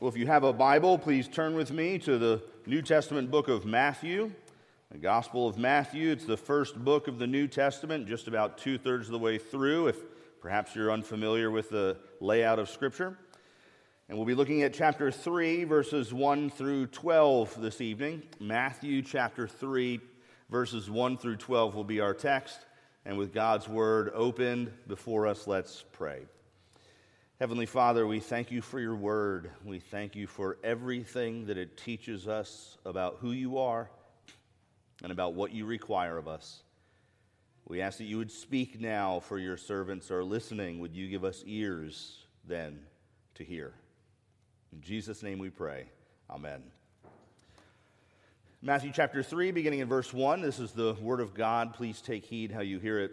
Well, if you have a Bible, please turn with me to the New Testament book of Matthew, the Gospel of Matthew. It's the first book of the New Testament, just about two thirds of the way through, if perhaps you're unfamiliar with the layout of Scripture. And we'll be looking at chapter 3, verses 1 through 12 this evening. Matthew chapter 3, verses 1 through 12 will be our text. And with God's word opened before us, let's pray. Heavenly Father, we thank you for your word. We thank you for everything that it teaches us about who you are and about what you require of us. We ask that you would speak now for your servants are listening. Would you give us ears then to hear? In Jesus' name we pray. Amen. Matthew chapter 3, beginning in verse 1. This is the word of God. Please take heed how you hear it.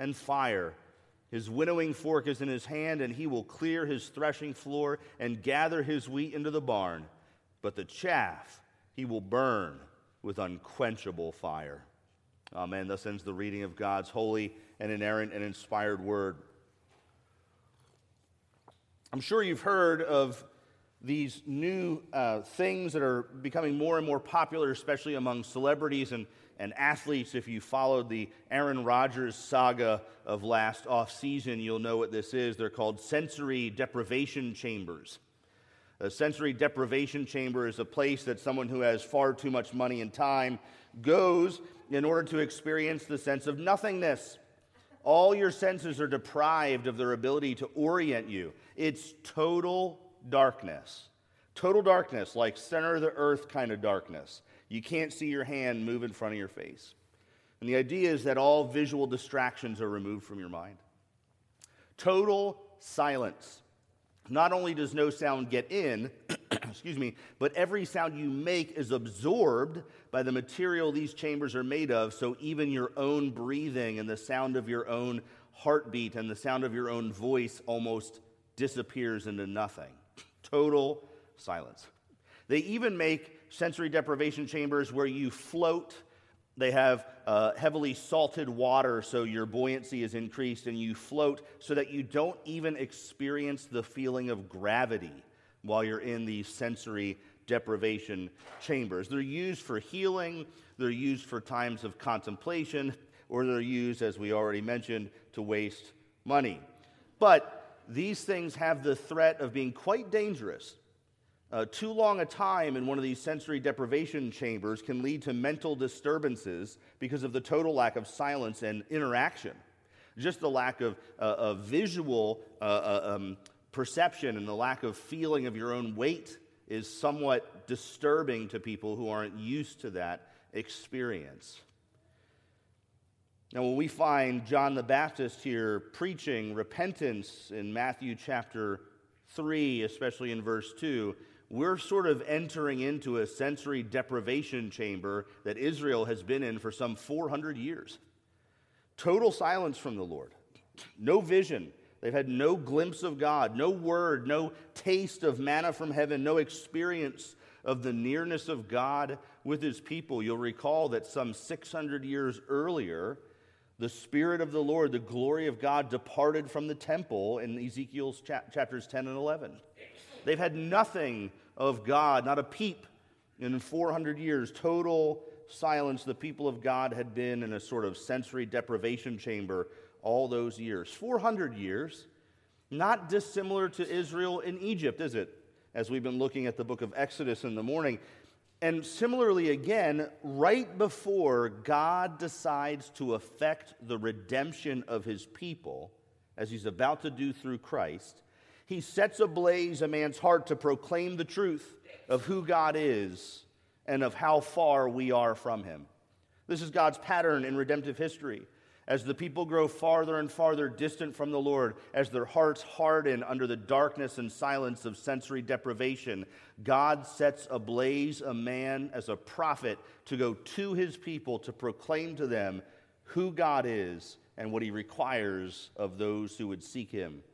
and fire. His winnowing fork is in his hand, and he will clear his threshing floor and gather his wheat into the barn. But the chaff he will burn with unquenchable fire. Amen. Thus ends the reading of God's holy and inerrant and inspired word. I'm sure you've heard of these new uh, things that are becoming more and more popular, especially among celebrities and, and athletes. If you followed the Aaron Rodgers saga of last off season, you'll know what this is. They're called sensory deprivation chambers. A sensory deprivation chamber is a place that someone who has far too much money and time goes in order to experience the sense of nothingness. All your senses are deprived of their ability to orient you. It's total darkness. Total darkness, like center of the earth kind of darkness. You can't see your hand move in front of your face. And the idea is that all visual distractions are removed from your mind. Total silence. Not only does no sound get in, excuse me, but every sound you make is absorbed by the material these chambers are made of, so even your own breathing and the sound of your own heartbeat and the sound of your own voice almost disappears into nothing total silence. They even make sensory deprivation chambers where you float. They have uh, heavily salted water, so your buoyancy is increased, and you float so that you don't even experience the feeling of gravity while you're in these sensory deprivation chambers. They're used for healing, they're used for times of contemplation, or they're used, as we already mentioned, to waste money. But these things have the threat of being quite dangerous. Uh, too long a time in one of these sensory deprivation chambers can lead to mental disturbances because of the total lack of silence and interaction. Just the lack of, uh, of visual uh, uh um, perception and the lack of feeling of your own weight is somewhat disturbing to people who aren't used to that experience. Now, when we find John the Baptist here preaching repentance in Matthew chapter 3, especially in verse 2, we're sort of entering into a sensory deprivation chamber that Israel has been in for some 400 years. Total silence from the Lord, no vision. They've had no glimpse of God, no word, no taste of manna from heaven, no experience of the nearness of God with his people. You'll recall that some 600 years earlier, the Spirit of the Lord, the glory of God, departed from the temple in Ezekiel's chapters 10 and 11. They've had nothing of God, not a peep in 400 years, total silence. The people of God had been in a sort of sensory deprivation chamber all those years. 400 years, not dissimilar to Israel in Egypt, is it? As we've been looking at the book of Exodus in the morning. And similarly, again, right before God decides to effect the redemption of his people, as he's about to do through Christ, he sets ablaze a man's heart to proclaim the truth of who God is and of how far we are from him. This is God's pattern in redemptive history. As the people grow farther and farther distant from the Lord, as their hearts harden under the darkness and silence of sensory deprivation, God sets ablaze a man as a prophet to go to his people to proclaim to them who God is and what he requires of those who would seek him.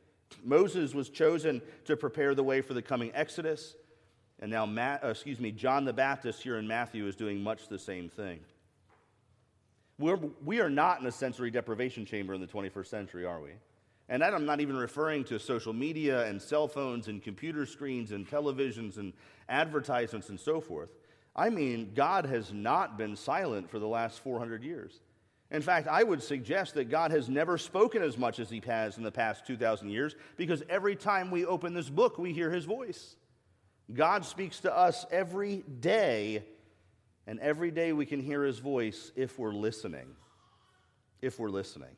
Moses was chosen to prepare the way for the coming Exodus, and now, uh, excuse me, John the Baptist here in Matthew is doing much the same thing. We're, we are not in a sensory deprivation chamber in the 21st century, are we? And I'm not even referring to social media and cell phones and computer screens and televisions and advertisements and so forth. I mean, God has not been silent for the last 400 years. In fact, I would suggest that God has never spoken as much as he has in the past 2,000 years because every time we open this book, we hear his voice. God speaks to us every day and every day we can hear his voice if we're listening. If we're listening.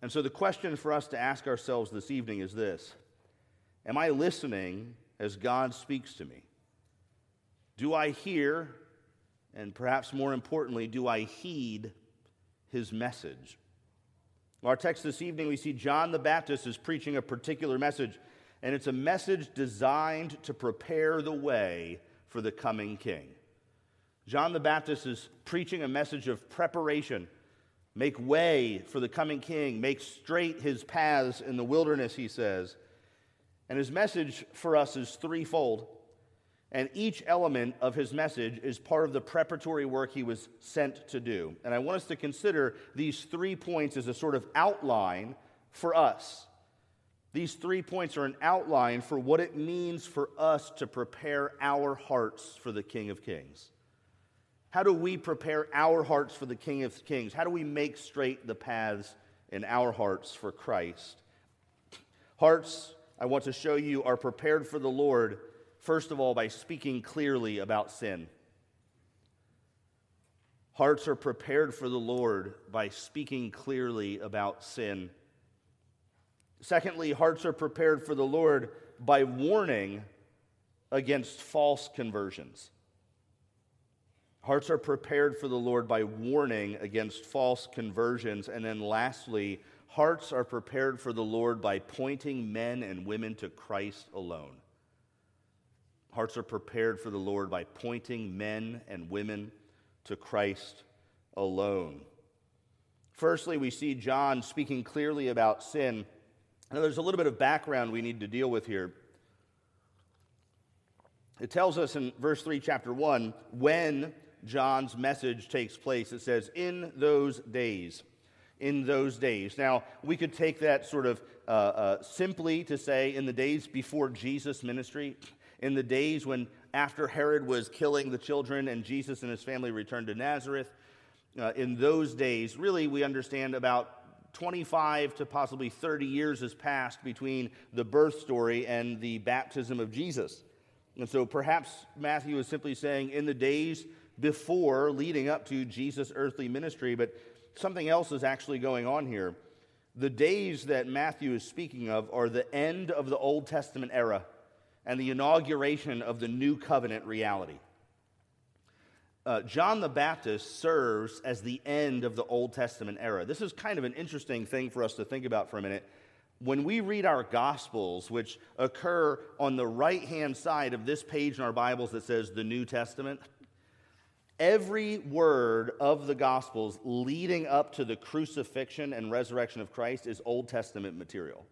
And so the question for us to ask ourselves this evening is this Am I listening as God speaks to me? Do I hear, and perhaps more importantly, do I heed his message? Our text this evening, we see John the Baptist is preaching a particular message, and it's a message designed to prepare the way for the coming king. John the Baptist is preaching a message of preparation. Make way for the coming king, make straight his paths in the wilderness, he says. And his message for us is threefold. And each element of his message is part of the preparatory work he was sent to do. And I want us to consider these three points as a sort of outline for us. These three points are an outline for what it means for us to prepare our hearts for the King of Kings. How do we prepare our hearts for the King of Kings? How do we make straight the paths in our hearts for Christ? Hearts, I want to show you, are prepared for the Lord, first of all, by speaking clearly about sin. Hearts are prepared for the Lord by speaking clearly about sin. Secondly, hearts are prepared for the Lord by warning against false conversions. Hearts are prepared for the Lord by warning against false conversions. And then lastly, hearts are prepared for the Lord by pointing men and women to Christ alone. Hearts are prepared for the Lord by pointing men and women to Christ alone. Firstly, we see John speaking clearly about sin. Now, there's a little bit of background we need to deal with here. It tells us in verse 3, chapter 1, when John's message takes place. It says, in those days. In those days. Now, we could take that sort of uh, uh, simply to say in the days before Jesus' ministry, in the days when after Herod was killing the children and Jesus and his family returned to Nazareth, uh, in those days, really, we understand about 25 to possibly 30 years has passed between the birth story and the baptism of Jesus. And so perhaps Matthew is simply saying, in the days before leading up to Jesus' earthly ministry, but something else is actually going on here. The days that Matthew is speaking of are the end of the Old Testament era and the inauguration of the new covenant reality. Uh, John the Baptist serves as the end of the Old Testament era. This is kind of an interesting thing for us to think about for a minute. When we read our Gospels, which occur on the right hand side of this page in our Bibles that says the New Testament, Every word of the Gospels leading up to the crucifixion and resurrection of Christ is Old Testament material.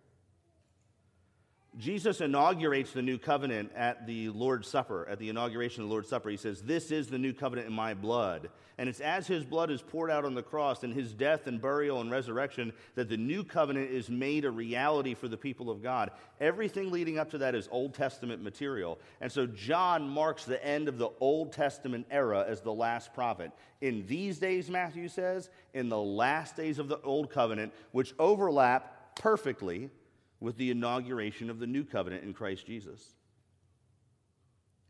Jesus inaugurates the new covenant at the Lord's Supper, at the inauguration of the Lord's Supper. He says, This is the new covenant in my blood. And it's as his blood is poured out on the cross and his death and burial and resurrection that the new covenant is made a reality for the people of God. Everything leading up to that is Old Testament material. And so John marks the end of the Old Testament era as the last prophet. In these days, Matthew says, in the last days of the Old Covenant, which overlap perfectly with the inauguration of the new covenant in Christ Jesus.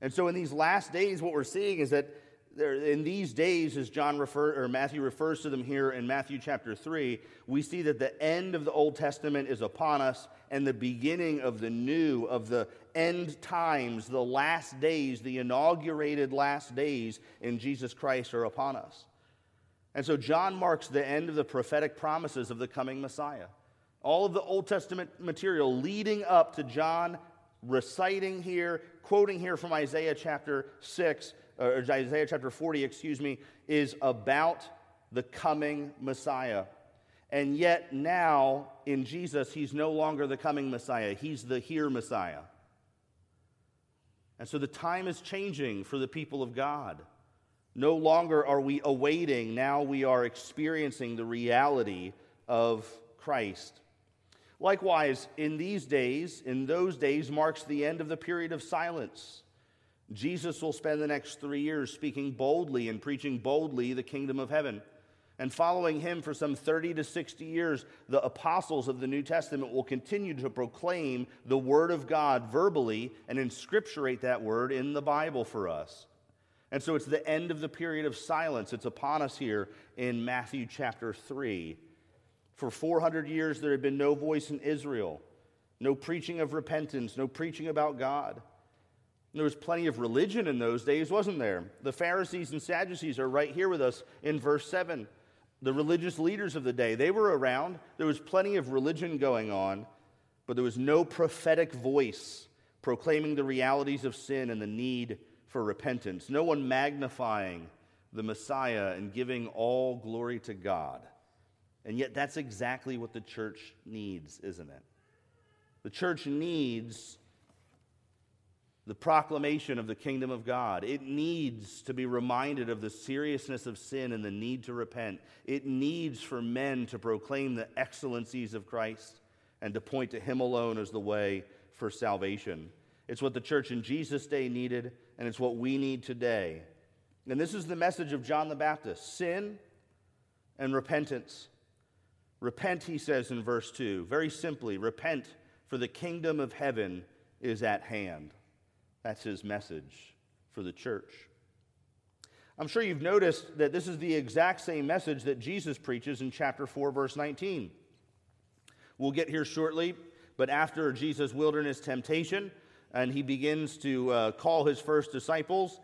And so in these last days, what we're seeing is that there, in these days, as John refer, or Matthew refers to them here in Matthew chapter 3, we see that the end of the Old Testament is upon us and the beginning of the new, of the end times, the last days, the inaugurated last days in Jesus Christ are upon us. And so John marks the end of the prophetic promises of the coming Messiah. All of the Old Testament material leading up to John reciting here, quoting here from Isaiah chapter 6, or Isaiah chapter 40, excuse me, is about the coming Messiah. And yet now in Jesus, he's no longer the coming Messiah, he's the here Messiah. And so the time is changing for the people of God. No longer are we awaiting, now we are experiencing the reality of Christ. Likewise, in these days, in those days, marks the end of the period of silence. Jesus will spend the next three years speaking boldly and preaching boldly the kingdom of heaven. And following him for some 30 to 60 years, the apostles of the New Testament will continue to proclaim the word of God verbally and inscripturate that word in the Bible for us. And so it's the end of the period of silence. It's upon us here in Matthew chapter 3. For 400 years, there had been no voice in Israel, no preaching of repentance, no preaching about God. There was plenty of religion in those days, wasn't there? The Pharisees and Sadducees are right here with us in verse 7. The religious leaders of the day, they were around. There was plenty of religion going on, but there was no prophetic voice proclaiming the realities of sin and the need for repentance. No one magnifying the Messiah and giving all glory to God. And yet, that's exactly what the church needs, isn't it? The church needs the proclamation of the kingdom of God. It needs to be reminded of the seriousness of sin and the need to repent. It needs for men to proclaim the excellencies of Christ and to point to Him alone as the way for salvation. It's what the church in Jesus' day needed, and it's what we need today. And this is the message of John the Baptist sin and repentance. Repent, he says in verse 2. Very simply, repent, for the kingdom of heaven is at hand. That's his message for the church. I'm sure you've noticed that this is the exact same message that Jesus preaches in chapter 4, verse 19. We'll get here shortly, but after Jesus' wilderness temptation, and he begins to uh, call his first disciples,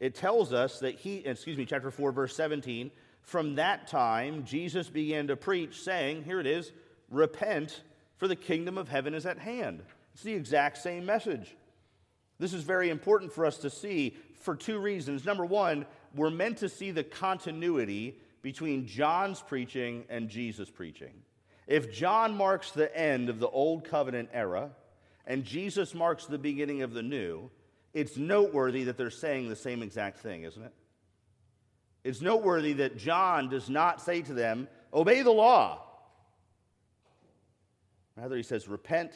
it tells us that he, excuse me, chapter 4, verse 17, from that time, Jesus began to preach, saying, Here it is, repent, for the kingdom of heaven is at hand. It's the exact same message. This is very important for us to see for two reasons. Number one, we're meant to see the continuity between John's preaching and Jesus' preaching. If John marks the end of the old covenant era and Jesus marks the beginning of the new, it's noteworthy that they're saying the same exact thing, isn't it? It's noteworthy that John does not say to them, Obey the law. Rather, he says, Repent,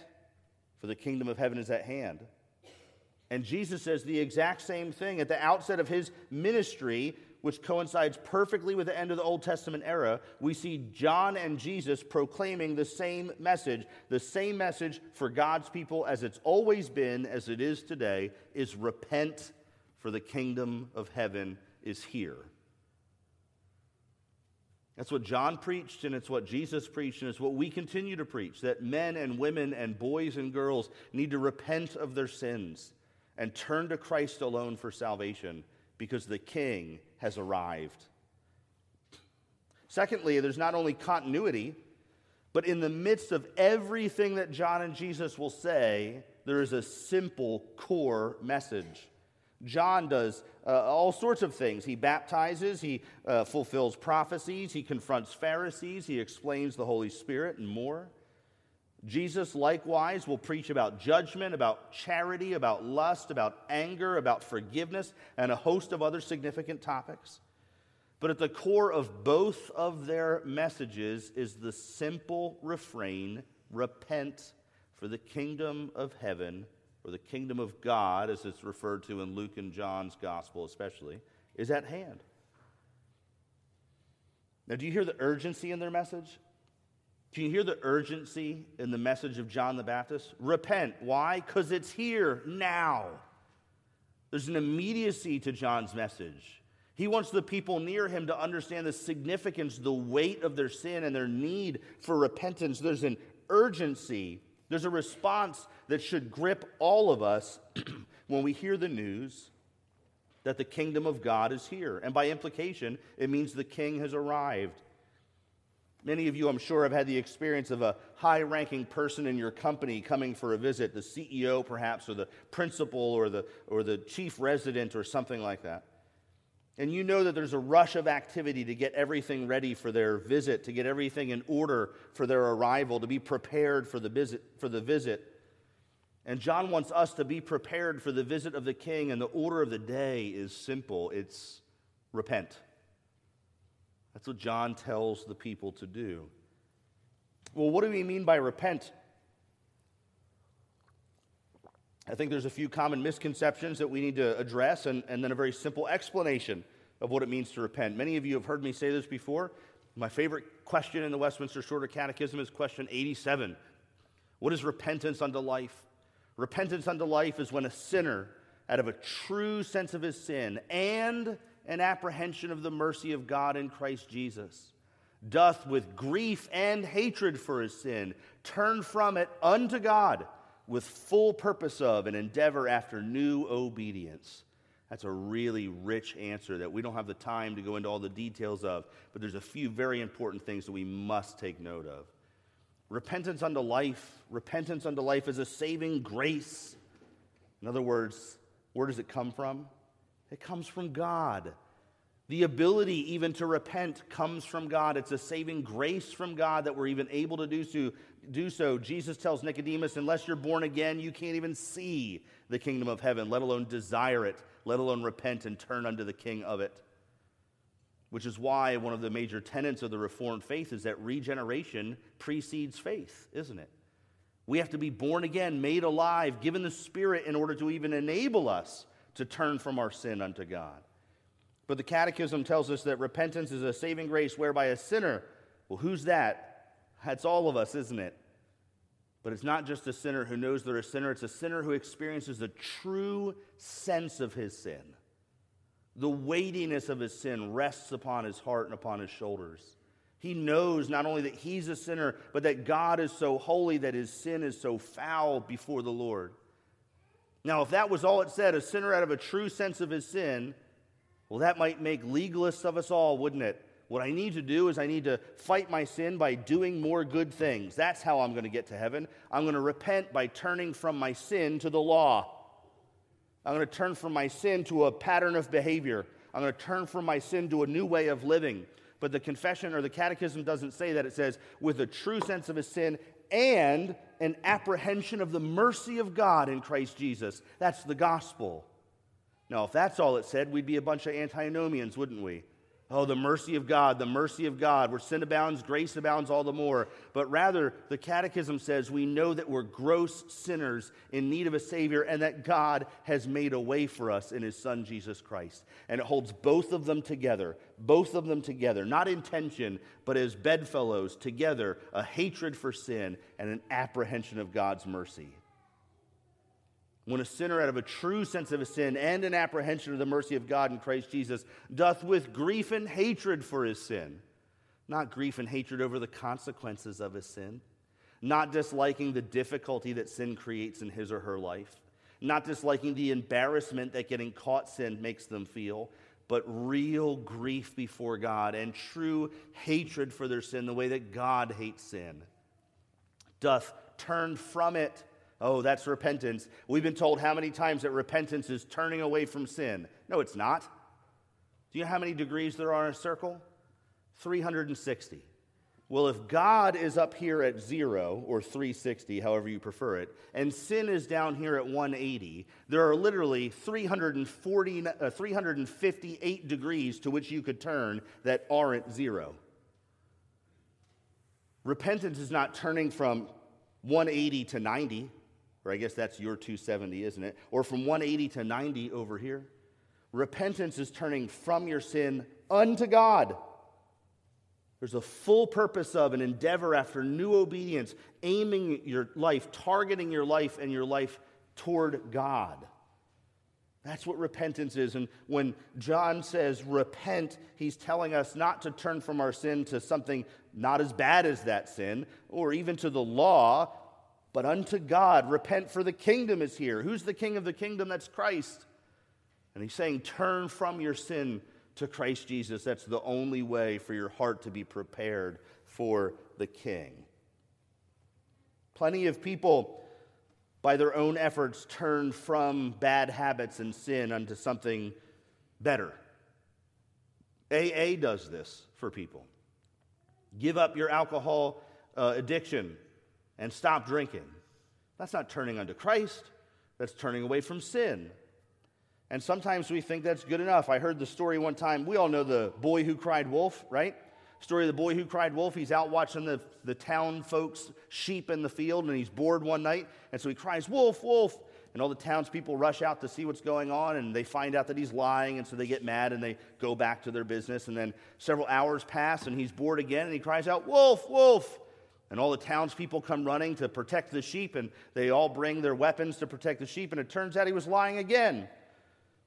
for the kingdom of heaven is at hand. And Jesus says the exact same thing at the outset of his ministry, which coincides perfectly with the end of the Old Testament era. We see John and Jesus proclaiming the same message. The same message for God's people, as it's always been, as it is today, is repent, for the kingdom of heaven is here. That's what John preached, and it's what Jesus preached, and it's what we continue to preach that men and women and boys and girls need to repent of their sins and turn to Christ alone for salvation because the King has arrived. Secondly, there's not only continuity, but in the midst of everything that John and Jesus will say, there is a simple core message. John does uh, all sorts of things. He baptizes, he uh, fulfills prophecies, he confronts Pharisees, he explains the Holy Spirit, and more. Jesus likewise will preach about judgment, about charity, about lust, about anger, about forgiveness, and a host of other significant topics. But at the core of both of their messages is the simple refrain repent, for the kingdom of heaven, or the kingdom of God, as it's referred to in Luke and John's gospel especially, is at hand. Now, do you hear the urgency in their message? Can you hear the urgency in the message of John the Baptist? Repent. Why? Because it's here now. There's an immediacy to John's message. He wants the people near him to understand the significance, the weight of their sin, and their need for repentance. There's an urgency, there's a response that should grip all of us when we hear the news that the kingdom of God is here. And by implication, it means the king has arrived. Many of you, I'm sure, have had the experience of a high ranking person in your company coming for a visit, the CEO perhaps, or the principal, or the, or the chief resident, or something like that. And you know that there's a rush of activity to get everything ready for their visit, to get everything in order for their arrival, to be prepared for the visit. For the visit. And John wants us to be prepared for the visit of the king, and the order of the day is simple it's repent. That's what John tells the people to do. Well, what do we mean by repent? I think there's a few common misconceptions that we need to address and, and then a very simple explanation of what it means to repent. Many of you have heard me say this before. My favorite question in the Westminster Shorter Catechism is question 87 What is repentance unto life? Repentance unto life is when a sinner, out of a true sense of his sin and an apprehension of the mercy of God in Christ Jesus, doth with grief and hatred for his sin turn from it unto God with full purpose of and endeavor after new obedience. That's a really rich answer that we don't have the time to go into all the details of, but there's a few very important things that we must take note of. Repentance unto life, repentance unto life is a saving grace. In other words, where does it come from? It comes from God. The ability even to repent comes from God. It's a saving grace from God that we're even able to do so. Do so. Jesus tells Nicodemus, unless you're born again, you can't even see the kingdom of heaven, let alone desire it, let alone repent and turn unto the king of it. Which is why one of the major tenets of the Reformed faith is that regeneration precedes faith, isn't it? We have to be born again, made alive, given the Spirit in order to even enable us to turn from our sin unto God. But the Catechism tells us that repentance is a saving grace whereby a sinner, well, who's that? That's all of us, isn't it? But it's not just a sinner who knows they're a sinner, it's a sinner who experiences the true sense of his sin. The weightiness of his sin rests upon his heart and upon his shoulders. He knows not only that he's a sinner, but that God is so holy that his sin is so foul before the Lord. Now, if that was all it said, a sinner out of a true sense of his sin, well, that might make legalists of us all, wouldn't it? What I need to do is I need to fight my sin by doing more good things. That's how I'm going to get to heaven. I'm going to repent by turning from my sin to the law. I'm going to turn from my sin to a pattern of behavior. I'm going to turn from my sin to a new way of living. But the confession or the catechism doesn't say that. It says, with a true sense of his sin and an apprehension of the mercy of God in Christ Jesus. That's the gospel. Now, if that's all it said, we'd be a bunch of antinomians, wouldn't we? Oh, the mercy of God, the mercy of God. Where sin abounds, grace abounds all the more. But rather, the Catechism says we know that we're gross sinners in need of a Savior and that God has made a way for us in His Son, Jesus Christ. And it holds both of them together, both of them together, not in tension, but as bedfellows together, a hatred for sin and an apprehension of God's mercy. When a sinner, out of a true sense of his sin and an apprehension of the mercy of God in Christ Jesus, doth with grief and hatred for his sin, not grief and hatred over the consequences of his sin, not disliking the difficulty that sin creates in his or her life, not disliking the embarrassment that getting caught sin makes them feel, but real grief before God and true hatred for their sin, the way that God hates sin, doth turn from it Oh, that's repentance. We've been told how many times that repentance is turning away from sin. No, it's not. Do you know how many degrees there are in a circle? 360. Well, if God is up here at zero or 360, however you prefer it, and sin is down here at 180, there are literally 340, uh, 358 degrees to which you could turn that aren't zero. Repentance is not turning from 180 to 90, or I guess that's your 270, isn't it? Or from 180 to 90 over here. Repentance is turning from your sin unto God. There's a full purpose of an endeavor after new obedience, aiming your life, targeting your life and your life toward God. That's what repentance is. And when John says repent, he's telling us not to turn from our sin to something not as bad as that sin, or even to the law, but unto God. Repent, for the kingdom is here. Who's the king of the kingdom? That's Christ. And he's saying, turn from your sin to Christ Jesus. That's the only way for your heart to be prepared for the King. Plenty of people, by their own efforts, turn from bad habits and sin unto something better. AA does this for people. Give up your alcohol uh, addiction and stop drinking. That's not turning unto Christ, that's turning away from sin. And sometimes we think that's good enough. I heard the story one time. We all know the boy who cried wolf, right? Story of the boy who cried wolf. He's out watching the, the town folks' sheep in the field, and he's bored one night. And so he cries, Wolf, wolf. And all the townspeople rush out to see what's going on, and they find out that he's lying, and so they get mad and they go back to their business. And then several hours pass, and he's bored again, and he cries out, Wolf, wolf. And all the townspeople come running to protect the sheep, and they all bring their weapons to protect the sheep, and it turns out he was lying again.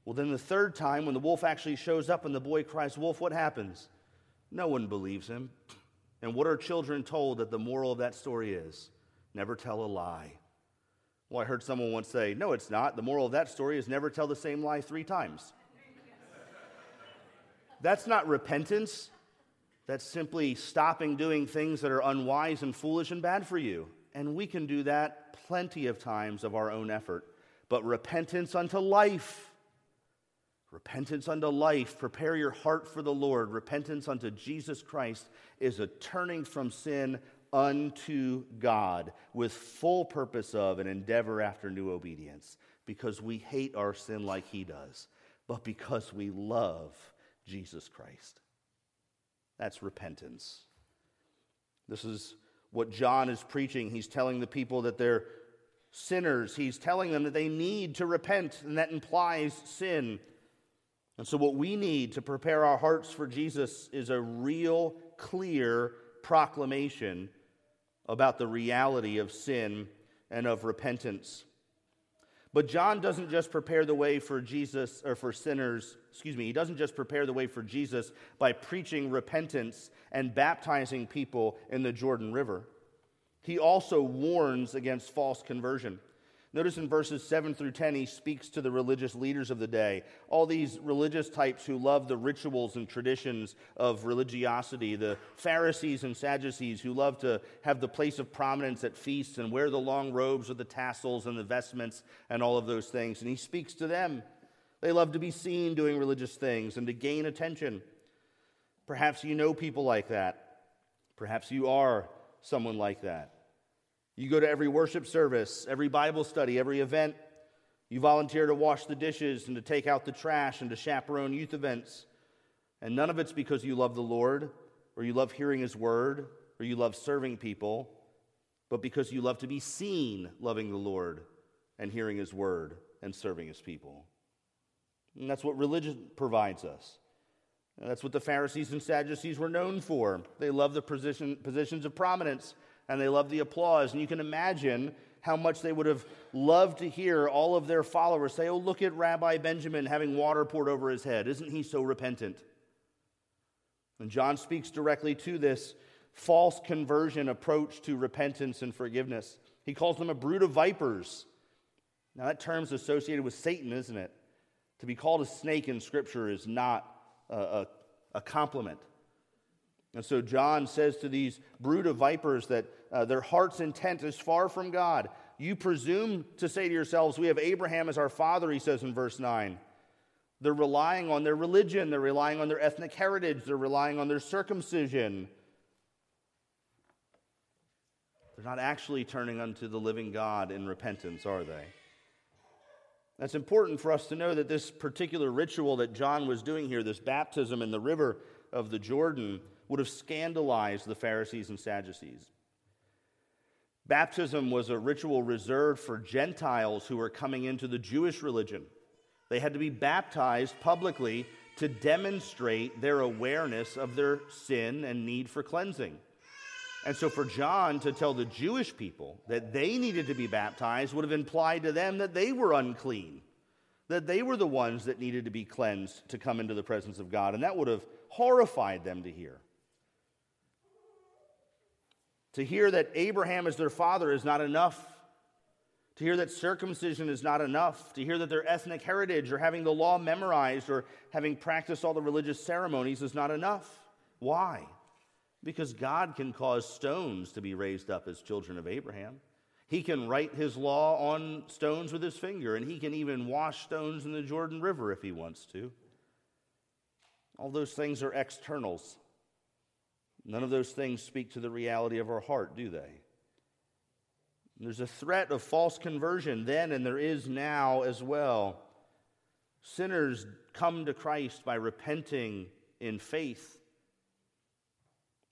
Well, then the third time, when the wolf actually shows up and the boy cries, Wolf, what happens? No one believes him. And what are children told that the moral of that story is? Never tell a lie. Well, I heard someone once say, No, it's not. The moral of that story is never tell the same lie three times. That's not repentance. That's simply stopping doing things that are unwise and foolish and bad for you. And we can do that plenty of times of our own effort. But repentance unto life Repentance unto life, prepare your heart for the Lord. Repentance unto Jesus Christ is a turning from sin unto God with full purpose of an endeavor after new obedience because we hate our sin like he does, but because we love Jesus Christ. That's repentance. This is what John is preaching. He's telling the people that they're sinners, he's telling them that they need to repent, and that implies sin. And so, what we need to prepare our hearts for Jesus is a real, clear proclamation about the reality of sin and of repentance. But John doesn't just prepare the way for Jesus or for sinners, excuse me, he doesn't just prepare the way for Jesus by preaching repentance and baptizing people in the Jordan River. He also warns against false conversion. Notice in verses 7 through 10, he speaks to the religious leaders of the day. All these religious types who love the rituals and traditions of religiosity, the Pharisees and Sadducees who love to have the place of prominence at feasts and wear the long robes with the tassels and the vestments and all of those things. And he speaks to them. They love to be seen doing religious things and to gain attention. Perhaps you know people like that. Perhaps you are someone like that. You go to every worship service, every Bible study, every event. You volunteer to wash the dishes and to take out the trash and to chaperone youth events. And none of it's because you love the Lord or you love hearing His word or you love serving people, but because you love to be seen loving the Lord and hearing His word and serving His people. And that's what religion provides us. And that's what the Pharisees and Sadducees were known for. They love the position, positions of prominence and they loved the applause. And you can imagine how much they would have loved to hear all of their followers say, Oh, look at Rabbi Benjamin having water poured over his head. Isn't he so repentant? And John speaks directly to this false conversion approach to repentance and forgiveness. He calls them a brood of vipers. Now, that term's associated with Satan, isn't it? To be called a snake in Scripture is not a, a, a compliment. And so John says to these brood of vipers that uh, their heart's intent is far from God. You presume to say to yourselves, We have Abraham as our father, he says in verse 9. They're relying on their religion, they're relying on their ethnic heritage, they're relying on their circumcision. They're not actually turning unto the living God in repentance, are they? That's important for us to know that this particular ritual that John was doing here, this baptism in the river of the Jordan, would have scandalized the Pharisees and Sadducees. Baptism was a ritual reserved for Gentiles who were coming into the Jewish religion. They had to be baptized publicly to demonstrate their awareness of their sin and need for cleansing. And so, for John to tell the Jewish people that they needed to be baptized would have implied to them that they were unclean, that they were the ones that needed to be cleansed to come into the presence of God. And that would have horrified them to hear. To hear that Abraham is their father is not enough. To hear that circumcision is not enough. To hear that their ethnic heritage or having the law memorized or having practiced all the religious ceremonies is not enough. Why? Because God can cause stones to be raised up as children of Abraham. He can write his law on stones with his finger, and he can even wash stones in the Jordan River if he wants to. All those things are externals. None of those things speak to the reality of our heart, do they? There's a threat of false conversion then, and there is now as well. Sinners come to Christ by repenting in faith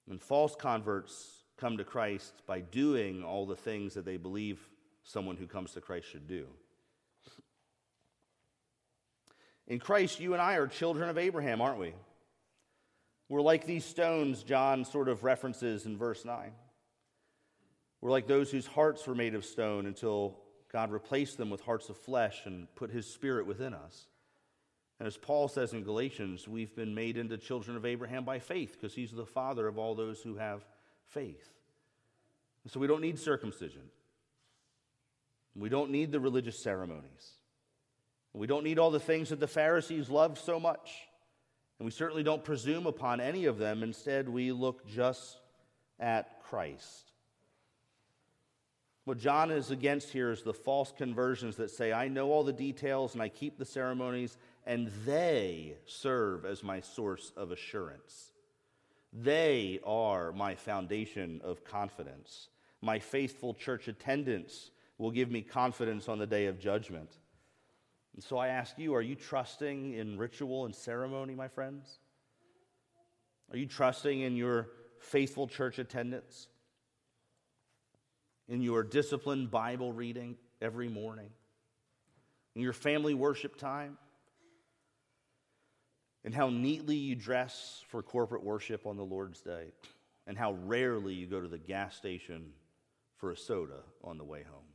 and false converts come to Christ by doing all the things that they believe someone who comes to Christ should do. In Christ, you and I are children of Abraham, aren't we? We're like these stones John sort of references in verse 9. We're like those whose hearts were made of stone until God replaced them with hearts of flesh and put his spirit within us. And as Paul says in Galatians, we've been made into children of Abraham by faith because he's the father of all those who have faith. And so we don't need circumcision. We don't need the religious ceremonies. We don't need all the things that the Pharisees loved so much. And we certainly don't presume upon any of them. Instead, we look just at Christ. What John is against here is the false conversions that say, I know all the details and I keep the ceremonies and they serve as my source of assurance. They are my foundation of confidence. My faithful church attendance will give me confidence on the day of judgment. And so I ask you are you trusting in ritual and ceremony, my friends? Are you trusting in your faithful church attendance? In your disciplined Bible reading every morning? In your family worship time? and how neatly you dress for corporate worship on the Lord's Day, and how rarely you go to the gas station for a soda on the way home.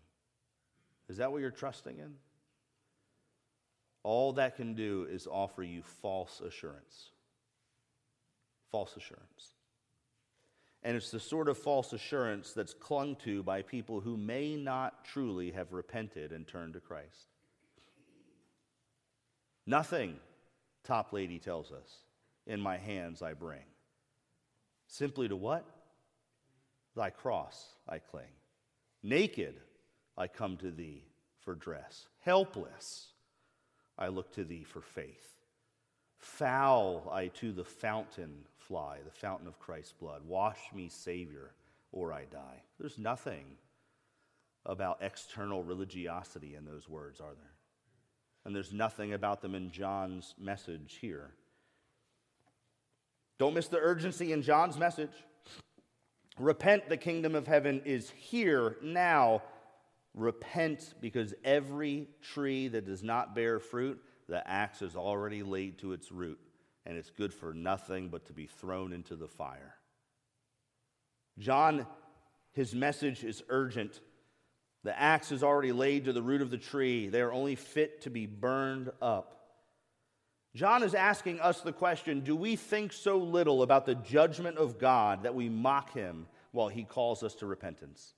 Is that what you're trusting in? All that can do is offer you false assurance. False assurance. And it's the sort of false assurance that's clung to by people who may not truly have repented and turned to Christ. Nothing Toplady tells us, in my hands I bring. Simply to what? Thy cross I cling. Naked I come to thee for dress. Helpless I look to thee for faith. Foul I to the fountain fly, the fountain of Christ's blood. Wash me, Savior, or I die. There's nothing about external religiosity in those words, are there? and there's nothing about them in John's message here. Don't miss the urgency in John's message. Repent, the kingdom of heaven is here now. Repent because every tree that does not bear fruit, the axe is already laid to its root, and it's good for nothing but to be thrown into the fire. John, his message is urgent. The axe is already laid to the root of the tree. They are only fit to be burned up. John is asking us the question Do we think so little about the judgment of God that we mock him while he calls us to repentance?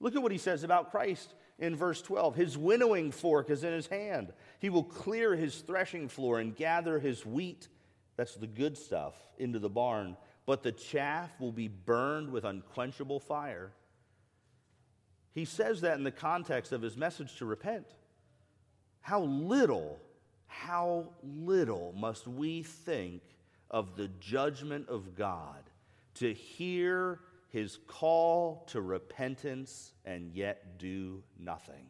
Look at what he says about Christ in verse 12. His winnowing fork is in his hand. He will clear his threshing floor and gather his wheat, that's the good stuff, into the barn. But the chaff will be burned with unquenchable fire. He says that in the context of his message to repent. How little, how little must we think of the judgment of God to hear his call to repentance and yet do nothing.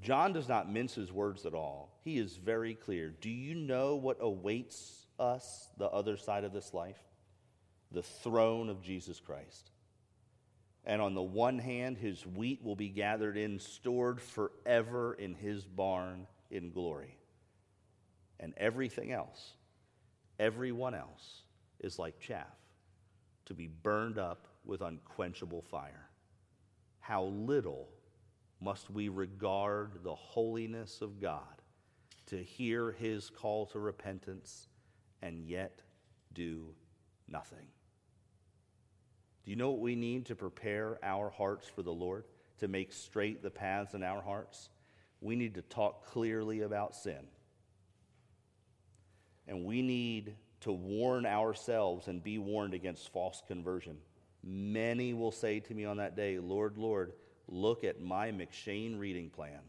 John does not mince his words at all. He is very clear. Do you know what awaits us the other side of this life? The throne of Jesus Christ. And on the one hand, his wheat will be gathered in, stored forever in his barn in glory. And everything else, everyone else, is like chaff to be burned up with unquenchable fire. How little must we regard the holiness of God to hear his call to repentance and yet do nothing? Do you know what we need to prepare our hearts for the Lord, to make straight the paths in our hearts? We need to talk clearly about sin. And we need to warn ourselves and be warned against false conversion. Many will say to me on that day, Lord, Lord, look at my M'Cheyne reading plan.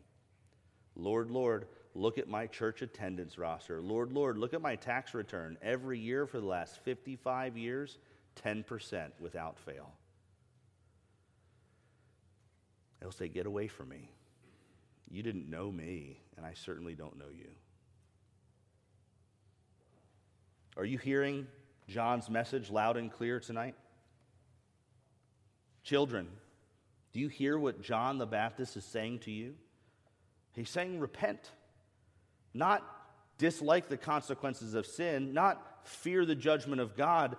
Lord, Lord, look at my church attendance roster. Lord, Lord, look at my tax return. Every year for the last 55 years, 10% without fail. They'll say, Get away from me. You didn't know me, and I certainly don't know you. Are you hearing John's message loud and clear tonight? Children, do you hear what John the Baptist is saying to you? He's saying, Repent. Not dislike the consequences of sin, not fear the judgment of God,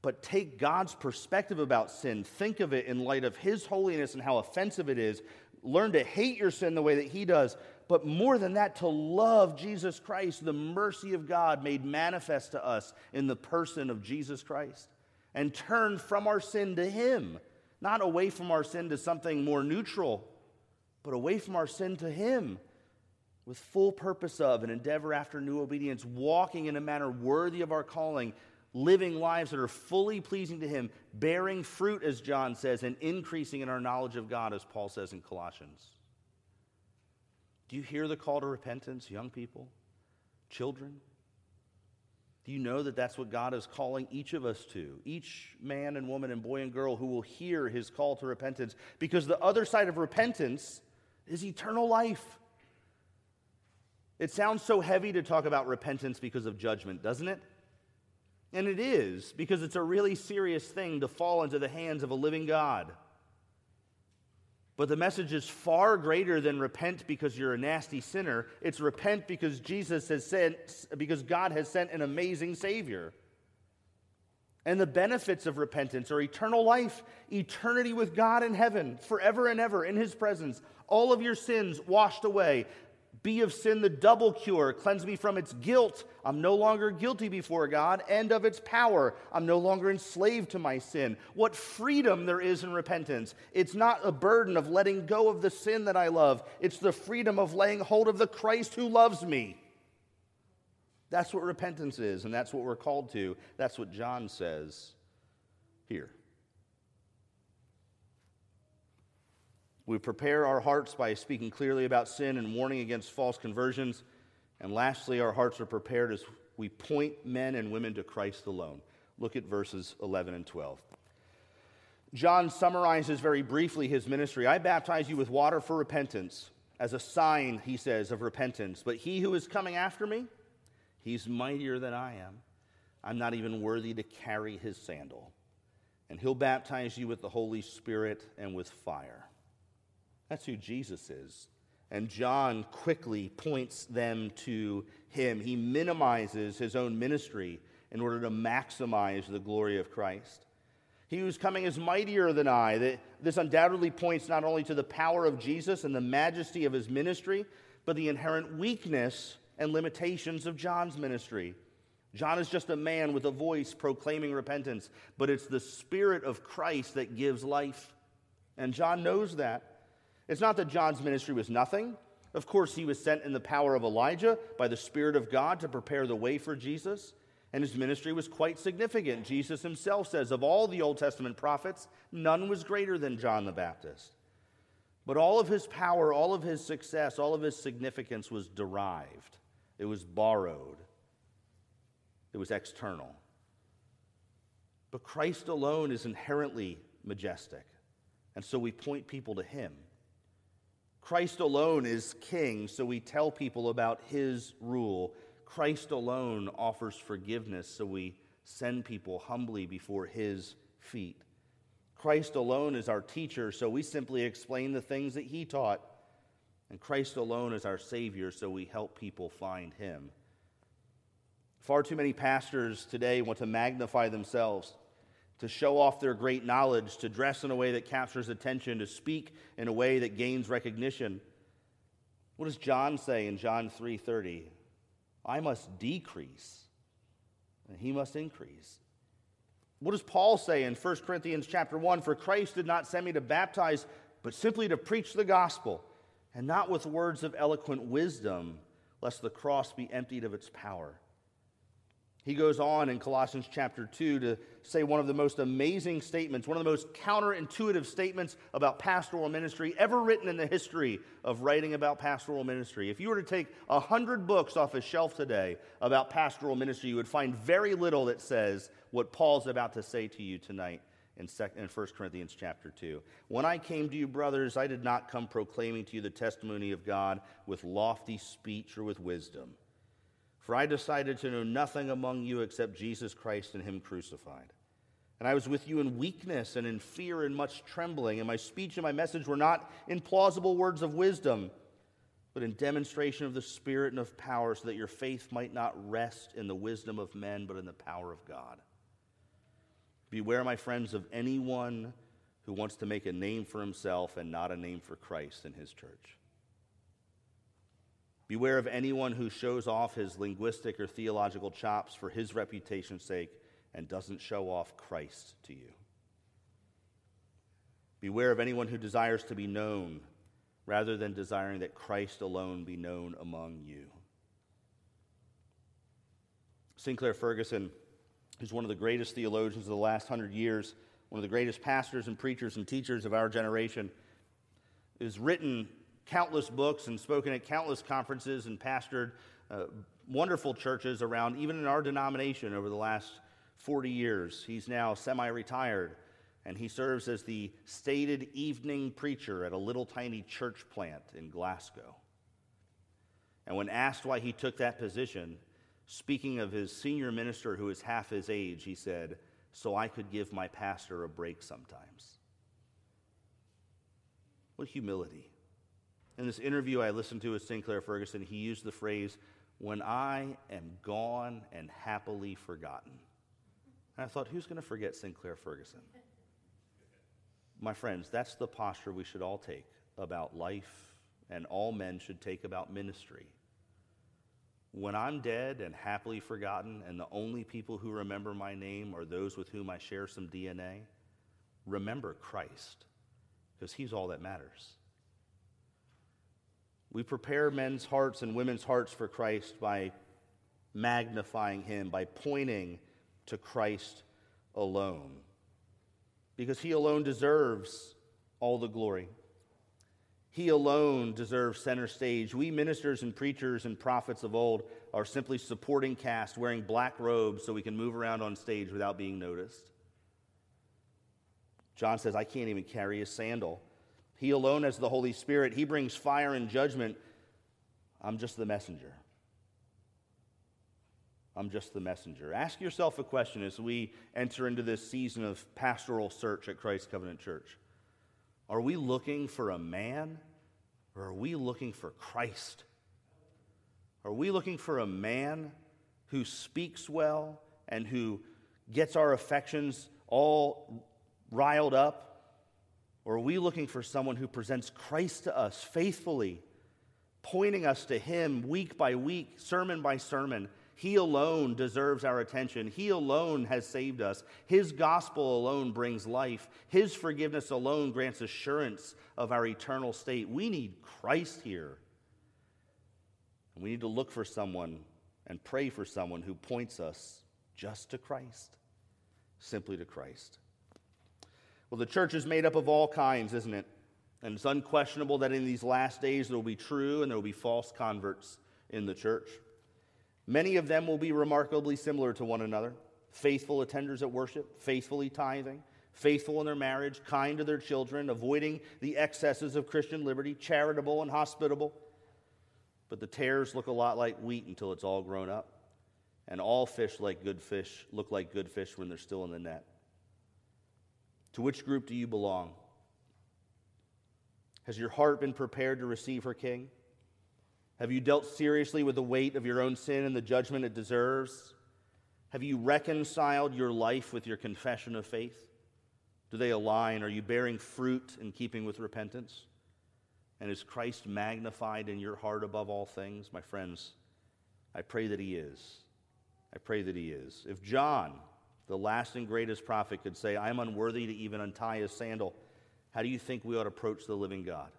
but take God's perspective about sin. Think of it in light of His holiness and how offensive it is. Learn to hate your sin the way that He does. But more than that, to love Jesus Christ, the mercy of God made manifest to us in the person of Jesus Christ. And turn from our sin to Him, not away from our sin to something more neutral, but away from our sin to Him with full purpose of and endeavor after new obedience, walking in a manner worthy of our calling, living lives that are fully pleasing to Him, bearing fruit, as John says, and increasing in our knowledge of God, as Paul says in Colossians. Do you hear the call to repentance, young people, children? Do you know that that's what God is calling each of us to? Each man and woman and boy and girl who will hear his call to repentance. Because the other side of repentance is eternal life. It sounds so heavy to talk about repentance because of judgment, doesn't it? And it is, because it's a really serious thing to fall into the hands of a living God. But the message is far greater than repent because you're a nasty sinner. It's repent because Jesus has sent, because God has sent an amazing Savior. And the benefits of repentance are eternal life, eternity with God in heaven, forever and ever in His presence, all of your sins washed away, be of sin the double cure. Cleanse me from its guilt. I'm no longer guilty before God, and of its power. I'm no longer enslaved to my sin. What freedom there is in repentance. It's not a burden of letting go of the sin that I love, it's the freedom of laying hold of the Christ who loves me. That's what repentance is, and that's what we're called to. That's what John says here. We prepare our hearts by speaking clearly about sin and warning against false conversions. And lastly, our hearts are prepared as we point men and women to Christ alone. Look at verses 11 and 12. John summarizes very briefly his ministry. I baptize you with water for repentance, as a sign, he says, of repentance. But he who is coming after me, he's mightier than I am. I'm not even worthy to carry his sandal. And he'll baptize you with the Holy Spirit and with fire. That's who Jesus is. And John quickly points them to him. He minimizes his own ministry in order to maximize the glory of Christ. He who's coming is mightier than I. This undoubtedly points not only to the power of Jesus and the majesty of his ministry, but the inherent weakness and limitations of John's ministry. John is just a man with a voice proclaiming repentance, but it's the Spirit of Christ that gives life. And John knows that. It's not that John's ministry was nothing. Of course, he was sent in the power of Elijah by the Spirit of God to prepare the way for Jesus, and his ministry was quite significant. Jesus himself says, Of all the Old Testament prophets, none was greater than John the Baptist. But all of his power, all of his success, all of his significance was derived, it was borrowed, it was external. But Christ alone is inherently majestic, and so we point people to him. Christ alone is king, so we tell people about his rule. Christ alone offers forgiveness, so we send people humbly before his feet. Christ alone is our teacher, so we simply explain the things that he taught. And Christ alone is our Savior, so we help people find him. Far too many pastors today want to magnify themselves, to show off their great knowledge, to dress in a way that captures attention, to speak in a way that gains recognition. What does John say in John 3:30? I must decrease and he must increase. What does Paul say in 1 Corinthians chapter 1? For Christ did not send me to baptize, but simply to preach the gospel, and not with words of eloquent wisdom, lest the cross be emptied of its power. He goes on in Colossians chapter 2 to say one of the most amazing statements, one of the most counterintuitive statements about pastoral ministry ever written in the history of writing about pastoral ministry. If you were to take a hundred books off a shelf today about pastoral ministry, you would find very little that says what Paul's about to say to you tonight in, 1 Corinthians chapter 2. When I came to you, brothers, I did not come proclaiming to you the testimony of God with lofty speech or with wisdom for I decided to know nothing among you except Jesus Christ and Him crucified. And I was with you in weakness and in fear and much trembling, and my speech and my message were not in plausible words of wisdom, but in demonstration of the Spirit and of power, so that your faith might not rest in the wisdom of men, but in the power of God. Beware, my friends, of anyone who wants to make a name for himself and not a name for Christ in his church. Beware of anyone who shows off his linguistic or theological chops for his reputation's sake and doesn't show off Christ to you. Beware of anyone who desires to be known rather than desiring that Christ alone be known among you. Sinclair Ferguson, who's one of the greatest theologians of the last hundred years, one of the greatest pastors and preachers and teachers of our generation, is written countless books and spoken at countless conferences and pastored uh, wonderful churches around, even in our denomination, over the last 40 years. He's now semi retired, and he serves as the stated evening preacher at a little tiny church plant in Glasgow. And when asked why he took that position, speaking of his senior minister who is half his age, he said, So I could give my pastor a break sometimes. What humility. In this interview I listened to with Sinclair Ferguson, he used the phrase, when I am gone and happily forgotten. And I thought, who's going to forget Sinclair Ferguson? My friends, that's the posture we should all take about life and all men should take about ministry. When I'm dead and happily forgotten, and the only people who remember my name are those with whom I share some DNA, remember Christ, because he's all that matters. We prepare men's hearts and women's hearts for Christ by magnifying him, by pointing to Christ alone. Because he alone deserves all the glory. He alone deserves center stage. We ministers and preachers and prophets of old are simply supporting cast wearing black robes so we can move around on stage without being noticed. John says, I can't even carry a sandal. He alone has the Holy Spirit. He brings fire and judgment. I'm just the messenger. I'm just the messenger. Ask yourself a question as we enter into this season of pastoral search at Christ Covenant Church. Are we looking for a man or are we looking for Christ? Are we looking for a man who speaks well and who gets our affections all riled up or are we looking for someone who presents Christ to us faithfully, pointing us to Him week by week, sermon by sermon? He alone deserves our attention. He alone has saved us. His gospel alone brings life. His forgiveness alone grants assurance of our eternal state. We need Christ here. And we need to look for someone and pray for someone who points us just to Christ, simply to Christ. Well, the church is made up of all kinds, isn't it? And it's unquestionable that in these last days there will be true and there will be false converts in the church. Many of them will be remarkably similar to one another. faithful attenders at worship, faithfully tithing, faithful in their marriage, kind to their children, avoiding the excesses of Christian liberty, charitable and hospitable. But the tares look a lot like wheat until it's all grown up. And all fish like good fish look like good fish when they're still in the net. To which group do you belong? Has your heart been prepared to receive her king? Have you dealt seriously with the weight of your own sin and the judgment it deserves? Have you reconciled your life with your confession of faith? Do they align? Are you bearing fruit in keeping with repentance? And is Christ magnified in your heart above all things? My friends, I pray that he is. I pray that he is. If John, the last and greatest prophet, could say, I am unworthy to even untie his sandal, how do you think we ought to approach the living God?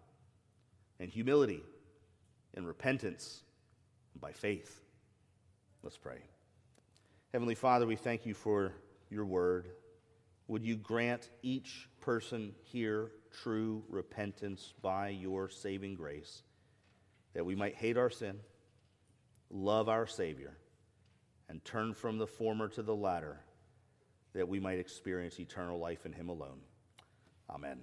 In humility, in repentance, by faith. Let's pray. Heavenly Father, we thank you for your word. Would you grant each person here true repentance by your saving grace, that we might hate our sin, love our Savior, and turn from the former to the latter, that we might experience eternal life in Him alone. Amen.